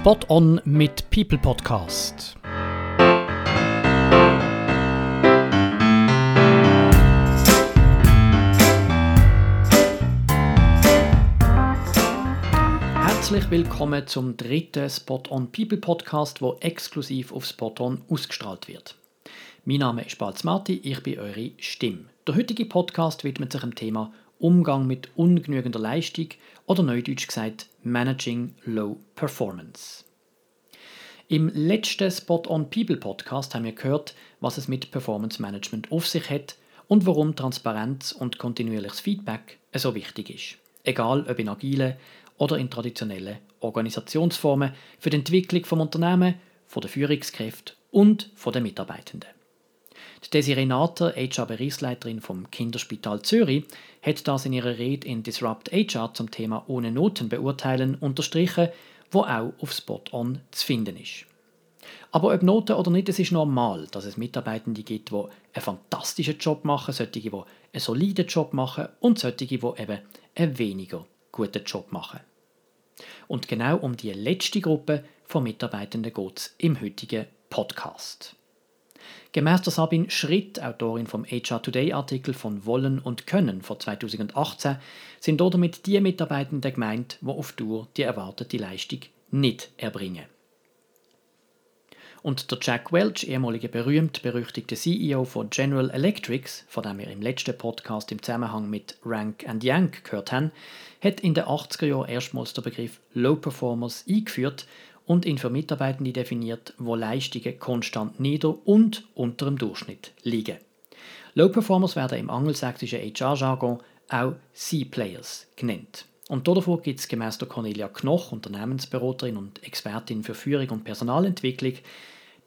Spot On mit People Podcast. Herzlich willkommen zum dritten Spot On People Podcast, wo exklusiv auf Spot On ausgestrahlt wird. Mein Name ist Balz Marti, ich bin eure Stimme. Der heutige Podcast widmet sich dem Thema Umgang mit ungenügender Leistung oder neudeutsch gesagt Managing Low Performance. Im letzten Spot on People Podcast haben wir gehört, was es mit Performance Management auf sich hat und warum Transparenz und kontinuierliches Feedback so wichtig ist. Egal ob in agilen oder in traditionellen Organisationsformen für die Entwicklung vom Unternehmen, von der Führungskräfte und den Mitarbeitenden. Die Desiree Nater, HR-Bereichsleiterin vom Kinderspital Zürich, hat das in ihrer Rede in Disrupt HR zum Thema ohne Noten beurteilen unterstrichen, wo auch auf Spot On zu finden ist. Aber ob Noten oder nicht, es ist normal, dass es Mitarbeitende gibt, die einen fantastischen Job machen, solche, die einen soliden Job machen und solche, die eben einen weniger guten Job machen. Und genau um die letzte Gruppe von Mitarbeitenden geht es im heutigen Podcast. Gemäß der Sabine Schritt, Autorin vom HR Today Artikel von Wollen und Können von 2018, sind damit die Mitarbeitenden gemeint, die auf Tour die erwartete Leistung nicht erbringen. Und der Jack Welch, ehemaliger berühmt-berüchtigter CEO von General Electrics, von dem wir im letzten Podcast im Zusammenhang mit Rank and Yank gehört haben, hat in den 80er Jahren erstmals den Begriff Low Performers eingeführt und ihn für Mitarbeitende definiert, wo Leistungen konstant nieder und unter dem Durchschnitt liegen. Low Performers werden im angelsächsischen HR-Jargon auch C-Players genannt. Und davor gibt es gemäß der Cornelia Knoch, Unternehmensberaterin und Expertin für Führung und Personalentwicklung,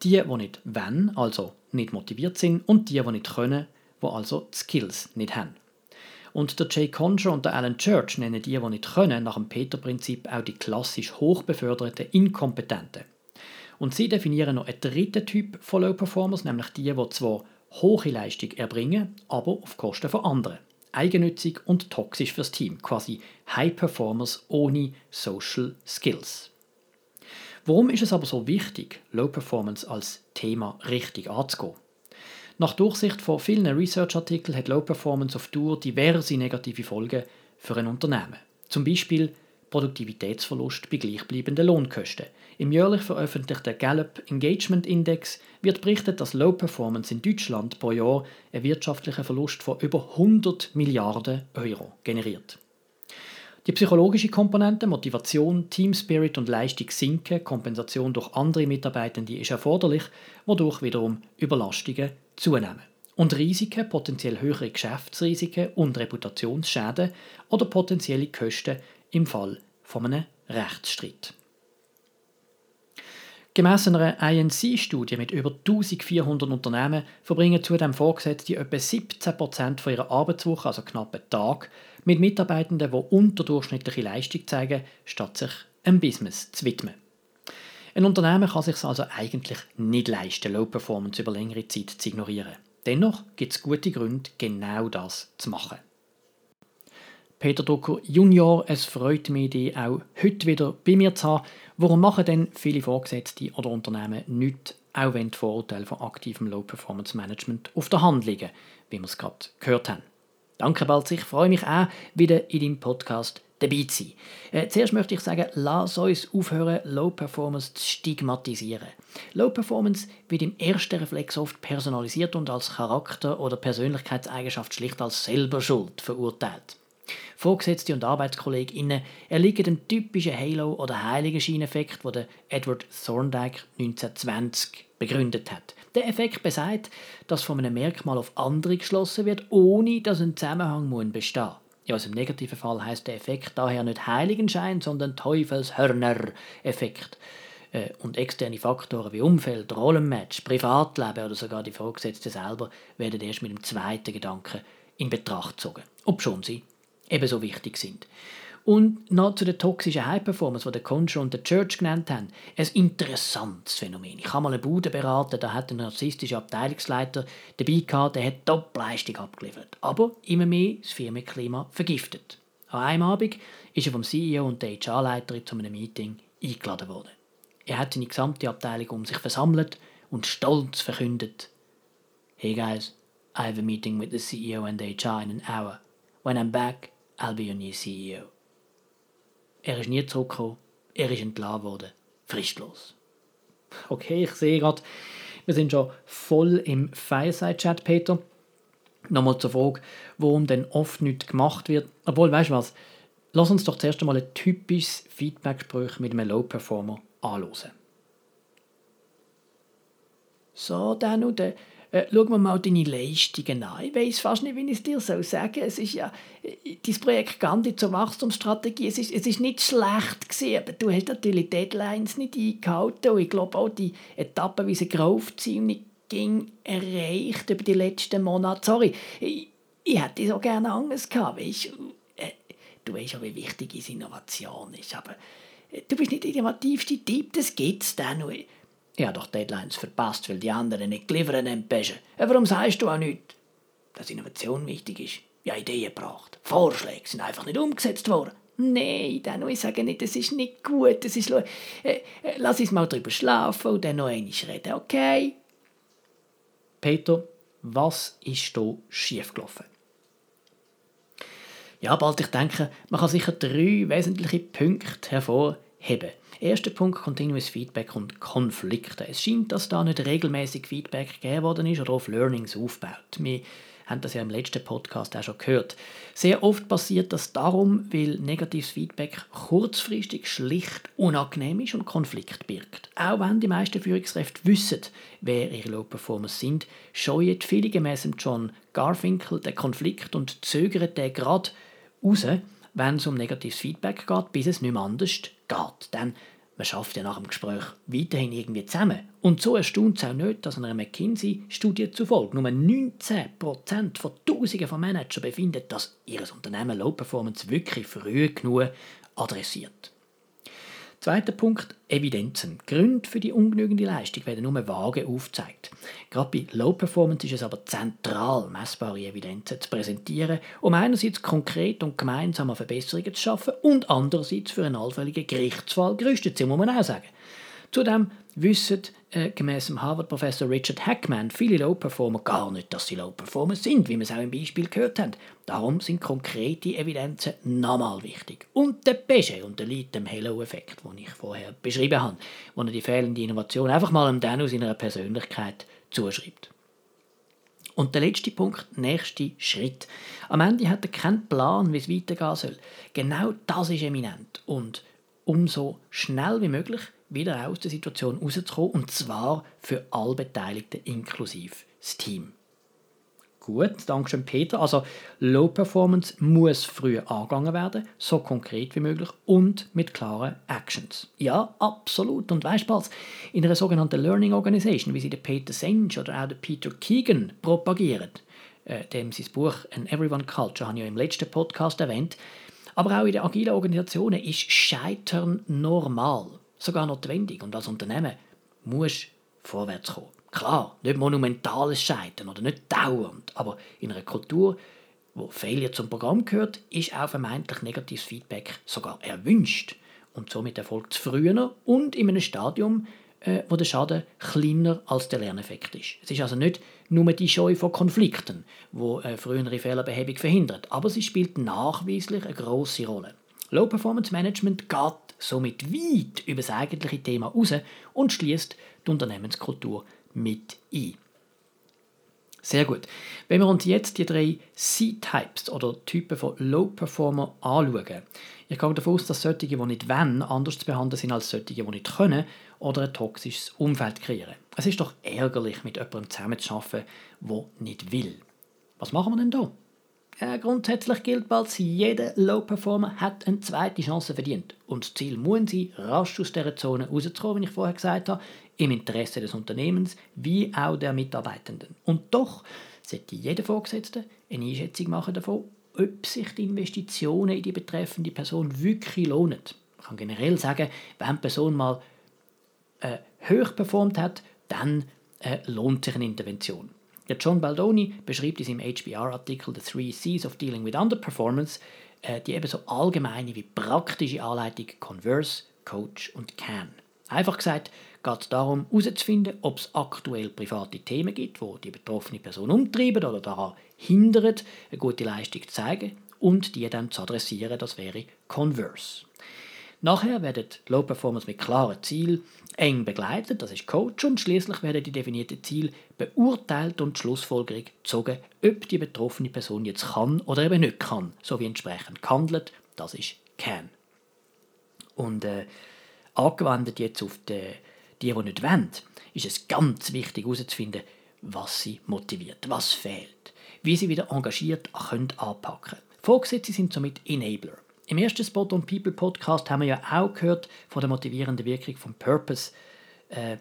die, die nicht wenn, also nicht motiviert sind, und die, die nicht können, die also die Skills nicht haben. Und der Jay Conger und der Alan Church nennen die, die nicht können, nach dem Peter-Prinzip auch die klassisch hochbeförderten Inkompetenten. Und sie definieren noch einen dritten Typ von Low Performers, nämlich die, die zwar hohe Leistung erbringen, aber auf Kosten von anderen. Eigennützig und toxisch fürs Team, quasi High Performers ohne Social Skills. Warum ist es aber so wichtig, Low Performance als Thema richtig anzugehen? Nach Durchsicht von vielen Research-Artikeln hat Low Performance auf Tour diverse negative Folgen für ein Unternehmen. Zum Beispiel Produktivitätsverlust bei gleichbleibenden Lohnkosten. Im jährlich veröffentlichten Gallup Engagement Index wird berichtet, dass Low Performance in Deutschland pro Jahr einen wirtschaftlichen Verlust von über 100 Milliarden Euro generiert. Die psychologische Komponente, Motivation, Team Spirit und Leistung sinken, Kompensation durch andere Mitarbeitende ist erforderlich, wodurch wiederum Überlastungen zunehmen. Und Risiken, potenziell höhere Geschäftsrisiken und Reputationsschäden oder potenzielle Kosten im Fall von einem Rechtsstreit. Gemäss einer INC-Studie mit über 1400 Unternehmen verbringen zudem Vorgesetzte etwa 17% von ihrer Arbeitswoche, also knapp einen Tag, mit Mitarbeitenden, die unterdurchschnittliche Leistung zeigen, statt sich einem Business zu widmen. Ein Unternehmen kann sich also eigentlich nicht leisten, Low Performance über längere Zeit zu ignorieren. Dennoch gibt es gute Gründe, genau das zu machen. Peter Drucker Junior, es freut mich, dich auch heute wieder bei mir zu haben. Warum machen denn viele Vorgesetzte oder Unternehmen nichts, auch wenn die Vorurteile von aktivem Low Performance Management auf der Hand liegen, wie wir es gerade gehört haben? Danke, Balz. Ich freue mich auch, wieder in deinem Podcast dabei zu sein. Äh, zuerst möchte ich sagen, lass uns aufhören, Low Performance zu stigmatisieren. Low Performance wird im ersten Reflex oft personalisiert und als Charakter- oder Persönlichkeitseigenschaft schlicht als selber Schuld verurteilt. Vorgesetzte und ArbeitskollegInnen erliegen dem typischen Halo- oder Heiligenscheineffekt, den Edward Thorndike 1920 begründet hat. Der Effekt besagt, dass von einem Merkmal auf andere geschlossen wird, ohne dass ein Zusammenhang bestehen muss. Ja, also im negativen Fall heißt der Effekt daher nicht Heiligenschein, sondern Teufelshörner-Effekt. Äh, und externe Faktoren wie Umfeld, Rollenmatch, Privatleben oder sogar die Vorgesetzten selber werden erst mit dem zweiten Gedanken in Betracht gezogen, obschon sie ebenso wichtig sind. Und noch zu der toxischen High Performance, die der Contra und der Church genannt haben. Ein interessantes Phänomen. Ich habe mal eine Bude beraten, da hat ein narzisstischer Abteilungsleiter dabei gehabt, der hat Top-Leistung abgeliefert. Aber immer mehr das Firmenklima vergiftet. An einem Abend ist er vom CEO und der HR-Leiterin zu einem Meeting eingeladen worden. Er hat seine gesamte Abteilung um sich versammelt und stolz verkündet: Hey guys, I have a meeting with the CEO and HR in an hour. When I'm back, I'll be your new CEO. Er ist nie zurückgekommen, er ist entlassen worden, fristlos. Okay, ich sehe gerade, wir sind schon voll im Fireside-Chat, Peter. Nochmal zur Frage, warum denn oft nichts gemacht wird. Obwohl, weißt du was? Lass uns doch zuerst einmal ein typisches Feedback-Gespräch mit einem Low-Performer anschauen. So, dann äh, schauen wir mal deine Leistungen an. Ich weiß fast nicht, wie ich es dir so sagen soll. Es ist ja, äh, dein Projekt Gandhi zur Wachstumsstrategie, es ist, es ist nicht schlecht gewesen, aber du hast natürlich Deadlines nicht eingehalten und ich glaube auch die etappenweise Growth-Ziele nicht ging erreicht über die letzten Monate. Sorry, ich, ich hätte so gerne anders gehabt, weißt äh, du? weißt ja, wie wichtig Innovation ist, aber äh, du bist nicht der innovativste Typ, das gibt's dann nur. Ich habe doch Deadlines verpasst, weil die anderen nicht geliefert haben. Warum sagst du auch nichts? Dass Innovation wichtig ist. Ja, Ideen gebracht. Vorschläge sind einfach nicht umgesetzt worden. Nein, dann ich sage nicht, das ist nicht gut. Das ist, äh, äh, lass uns mal drüber schlafen und dann noch einmal reden, okay? Peter, was ist hier schiefgelaufen? Ja, bald ich denke, man kann sicher drei wesentliche Punkte hervorheben. Erster Punkt, Continuous Feedback und Konflikte. Es scheint, dass da nicht regelmäßig Feedback gegeben worden ist oder auf Learnings aufbaut. Wir haben das ja im letzten Podcast auch schon gehört. Sehr oft passiert das darum, weil negatives Feedback kurzfristig schlicht unangenehm ist und Konflikt birgt. Auch wenn die meisten Führungskräfte wissen, wer ihre Low Performers sind, scheuen viele gemäß John Garfinkel den Konflikt und zögern den gerade raus, wenn es um negatives Feedback geht, bis es nicht mehr anders geht. Denn man schafft ja nach dem Gespräch weiterhin irgendwie zusammen. Und so erstaunt es auch nicht, dass einer McKinsey-Studie zufolge nur 19% von Tausenden von Managern befinden, dass ihr Unternehmen Low Performance wirklich früh genug adressiert. Zweiter Punkt, Evidenzen. Gründe für die ungenügende Leistung werden nur vage aufgezeigt. Gerade bei Low Performance ist es aber zentral, messbare Evidenzen zu präsentieren, um einerseits konkret und gemeinsam Verbesserungen zu schaffen und andererseits für einen allfälligen Gerichtsfall gerüstet zu sein, muss man auch sagen. Zudem wissen äh, gemäß dem Harvard-Professor Richard Hackman viele Low-Performer gar nicht, dass sie Low-Performer sind, wie wir es auch im Beispiel gehört haben. Darum sind konkrete Evidenzen nochmal wichtig. Und der Beste unterliegt dem Halo-Effekt, den ich vorher beschrieben habe, wo er die fehlende Innovation einfach mal dem Dan aus seiner Persönlichkeit zuschreibt. Und der letzte Punkt, nächste Schritt. Am Ende hat er keinen Plan, wie es weitergehen soll. Genau das ist eminent. Und umso schnell wie möglich wieder aus der Situation rauszukommen und zwar für alle Beteiligten inklusive das Team. Gut, danke schön Peter. Also Low Performance muss früher angegangen werden, so konkret wie möglich und mit klaren Actions. Ja, absolut. Und weißt du? In einer sogenannten Learning Organization, wie sie der Peter Senge oder auch der Peter Keegan propagieren, äh, dem sein Buch An Everyone Culture habe ich ja im letzten Podcast erwähnt, aber auch in den agilen Organisationen ist Scheitern normal sogar notwendig und als Unternehmen musst vorwärts kommen. Klar, nicht monumentales Scheitern oder nicht dauernd, aber in einer Kultur, wo Failure zum Programm gehört, ist auch vermeintlich negatives Feedback sogar erwünscht und somit erfolgt es früher und in einem Stadium, äh, wo der Schaden kleiner als der Lerneffekt ist. Es ist also nicht nur die Scheu vor Konflikten, wo äh, frühere Fehlerbehebung verhindert, aber sie spielt nachweislich eine große Rolle. Low Performance Management geht somit weit über das eigentliche Thema raus und schließt die Unternehmenskultur mit ein. Sehr gut. Wenn wir uns jetzt die drei C-Types oder Typen von Low Performer anschauen, ich gehe davon aus, dass solche, die nicht wollen, anders zu behandeln sind als solche, die nicht können oder ein toxisches Umfeld kreieren. Es ist doch ärgerlich, mit jemandem zusammenzuarbeiten, der nicht will. Was machen wir denn da? Äh, grundsätzlich gilt bald, jeder Low-Performer hat eine zweite Chance verdient. Und das Ziel muss sein, rasch aus dieser Zone rauszukommen, wie ich vorher gesagt habe, im Interesse des Unternehmens wie auch der Mitarbeitenden. Und doch sollte jeder Vorgesetzte eine Einschätzung machen davon, ob sich die Investitionen in die betreffende Person wirklich lohnen. Man kann generell sagen, wenn die Person mal äh, hoch performt hat, dann äh, lohnt sich eine Intervention. Der John Baldoni beschreibt in seinem HBR-Artikel The Three C's of Dealing with Underperformance, äh, die ebenso allgemeine wie praktische Anleitung Converse, Coach und Can. Einfach gesagt, geht es darum, herauszufinden, ob es aktuell private Themen gibt, wo die betroffene Person umtreiben oder daran hindern, eine gute Leistung zu zeigen und die dann zu adressieren, das wäre Converse. Nachher werden Low Performers mit klaren Zielen eng begleitet, das ist Coach, und schließlich werden die definierten Ziele beurteilt und die Schlussfolgerung gezogen, ob die betroffene Person jetzt kann oder eben nicht kann, sowie entsprechend gehandelt, das ist Can. Und äh, angewendet jetzt auf die, die, die nicht wollen, ist es ganz wichtig herauszufinden, was sie motiviert, was fehlt, wie sie wieder engagiert können anpacken. Vorgesetzte sind somit Enabler. Im ersten Spot on People Podcast haben wir ja auch gehört von der motivierenden Wirkung vom Purpose. Äh,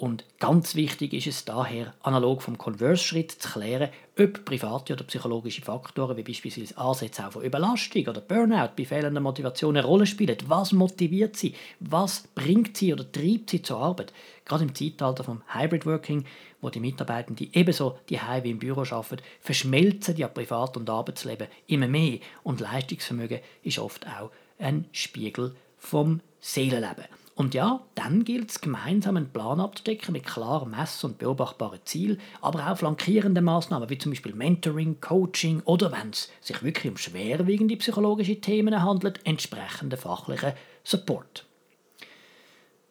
und ganz wichtig ist es daher, analog vom Converse-Schritt zu klären, ob private oder psychologische Faktoren, wie beispielsweise Ansätze auch von Überlastung oder Burnout bei fehlender Motivation eine Rolle spielen. Was motiviert sie? Was bringt sie oder treibt sie zur Arbeit? Gerade im Zeitalter vom Hybrid Working, wo die Mitarbeitenden ebenso die wie im Büro arbeiten, verschmelzen ja Privat- und Arbeitsleben immer mehr und Leistungsvermögen ist oft auch ein Spiegel vom Seelenleben. Und ja, dann gilt es, gemeinsam einen Plan abzudecken mit klar mess- und beobachtbaren Zielen, aber auch flankierenden Maßnahmen wie zum Beispiel Mentoring, Coaching oder, wenn es sich wirklich um schwerwiegende psychologische Themen handelt, entsprechenden fachlichen Support.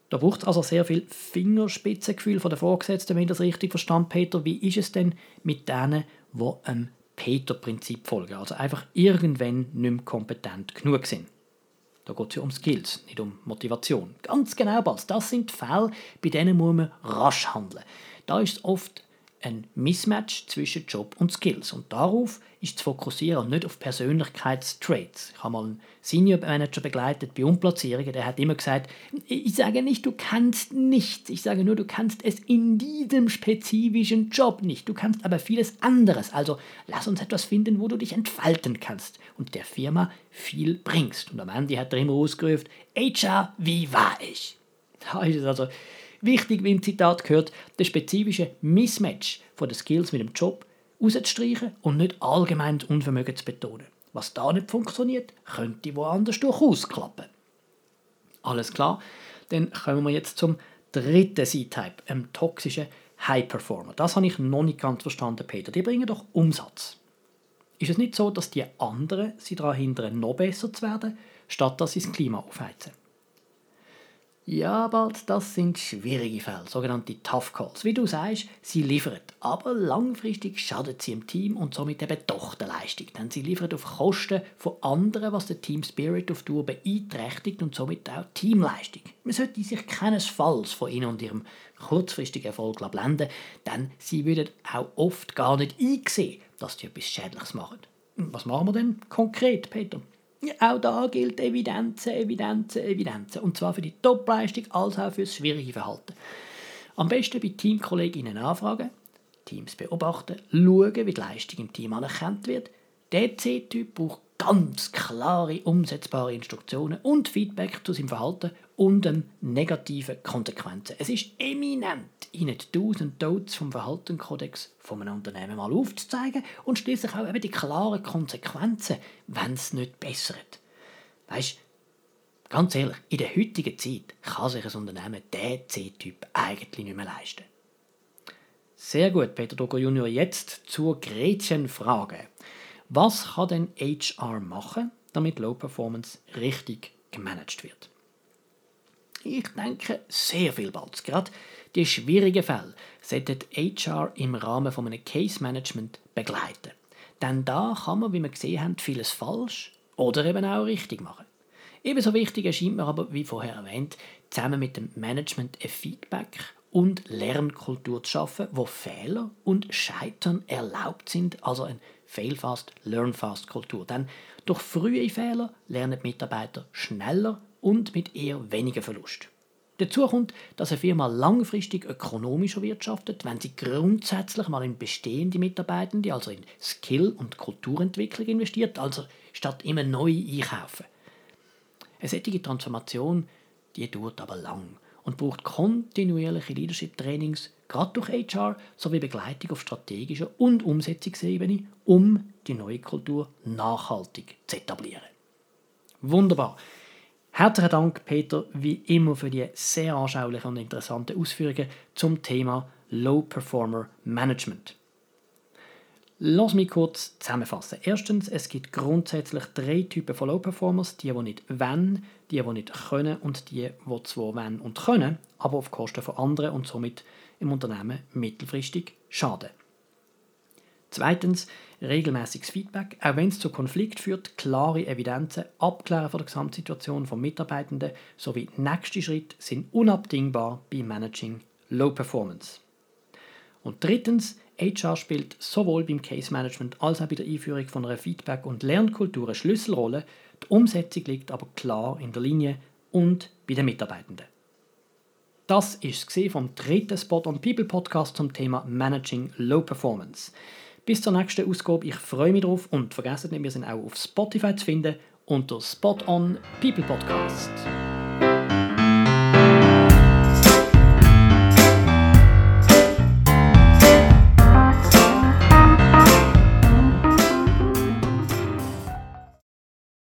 Da braucht es also sehr viel Fingerspitzengefühl von der Vorgesetzten, wenn ich das richtig verstand, Peter. Wie ist es denn mit denen, die einem Peter-Prinzip folgen, also einfach irgendwann nicht mehr kompetent genug sind? Da geht es ja um Skills, nicht um Motivation. Ganz genau, Bals. Das sind die Fälle, bei denen muss man rasch handeln. Da ist es oft ein Mismatch zwischen Job und Skills. Und darauf ist zu fokussieren und nicht auf Persönlichkeitstraits. Ich habe mal einen Senior Manager begleitet bei Umplatzierungen, der hat immer gesagt, ich sage nicht, du kannst nichts, ich sage nur, du kannst es in diesem spezifischen Job nicht. Du kannst aber vieles anderes. Also lass uns etwas finden, wo du dich entfalten kannst und der Firma viel bringst. Und am Ende hat er immer ausgerufen, HR, wie war ich? Da ist es also wichtig, wie im Zitat gehört, der spezifische Mismatch von den Skills mit dem Job rauszustreichen und nicht allgemein das Unvermögen zu betonen. Was da nicht funktioniert, könnte woanders durchaus klappen. Alles klar, dann kommen wir jetzt zum dritten C-Type, einem toxischen High Performer. Das habe ich noch nicht ganz verstanden, Peter. Die bringen doch Umsatz. Ist es nicht so, dass die anderen sie daran hindern, noch besser zu werden, statt dass sie das Klima aufheizen? Ja, bald, das sind schwierige Fälle, sogenannte Tough Calls. Wie du sagst, sie liefern, aber langfristig schadet sie im Team und somit eben doch der Leistung. Denn sie liefern auf Kosten von anderen, was den Team Spirit auf Tour beeinträchtigt und somit auch Teamleistung. Man sollte sich keinesfalls von ihnen und ihrem kurzfristigen Erfolg blenden, denn sie würden auch oft gar nicht einsehen, dass sie etwas Schädliches machen. Was machen wir denn konkret, Peter? Auch da gilt Evidenzen, Evidenzen, Evidenzen. Und zwar für die Topleistung als auch für das schwierige Verhalten. Am besten bei Teamkolleginnen anfragen, Teams beobachten, schauen, wie die Leistung im Team anerkannt wird. Der C-Typ braucht ganz klare, umsetzbare Instruktionen und Feedback zu seinem Verhalten und den negativen Konsequenzen. Es ist eminent, Ihnen die Do's und Don'ts vom Verhaltenskodex von einem Unternehmen mal aufzuzeigen und schließlich auch eben die klaren Konsequenzen, wenn es nicht bessert. Weißt ganz ehrlich, in der heutigen Zeit kann sich ein Unternehmen diesen C-Typ eigentlich nicht mehr leisten. Sehr gut, Peter Doger Junior. Jetzt zur Gretchenfrage. Was kann denn HR machen, damit Low Performance richtig gemanagt wird? Ich denke, sehr viel bald. Gerade die schwierigen Fälle sollten HR im Rahmen von einem Case Management begleiten. Denn da kann man, wie wir gesehen haben, vieles falsch oder eben auch richtig machen. Ebenso wichtig erscheint mir aber, wie vorher erwähnt, zusammen mit dem Management ein Feedback und Lernkultur zu schaffen, wo Fehler und Scheitern erlaubt sind, also ein Fail-Fast, Learn-Fast-Kultur. Denn durch frühe Fehler lernen Mitarbeiter schneller und mit eher weniger Verlust. Dazu kommt, dass eine Firma langfristig ökonomischer wirtschaftet, wenn sie grundsätzlich mal in bestehende Mitarbeitende, also in Skill- und Kulturentwicklung investiert, also statt immer neu einkaufen. Eine solche Transformation, die dauert aber lang und braucht kontinuierliche Leadership-Trainings, gerade durch HR, sowie Begleitung auf strategischer und Umsetzungsebene, um die neue Kultur nachhaltig zu etablieren. Wunderbar. Herzlichen Dank, Peter, wie immer für die sehr anschaulichen und interessanten Ausführungen zum Thema Low Performer Management. Lass mich kurz zusammenfassen. Erstens, es gibt grundsätzlich drei Typen von Low Performers: die, die nicht wollen, die, die nicht können und die, die zwar wollen und können, aber auf Kosten von anderen und somit im Unternehmen mittelfristig schaden. Zweitens, regelmäßiges Feedback, auch wenn es zu Konflikt führt, klare Evidenzen, Abklären von der Gesamtsituation von Mitarbeitenden sowie nächste Schritte sind unabdingbar beim Managing Low Performance. Und drittens, HR spielt sowohl beim Case Management als auch bei der Einführung von einer Feedback- und Lernkultur eine Schlüsselrolle. Die Umsetzung liegt aber klar in der Linie und bei den Mitarbeitenden. Das ist es vom dritten Spot on People Podcast zum Thema Managing Low Performance. Bis zur nächsten Ausgabe. Ich freue mich drauf und vergesst nicht, wir sind auch auf Spotify zu finden unter Spot on People Podcast.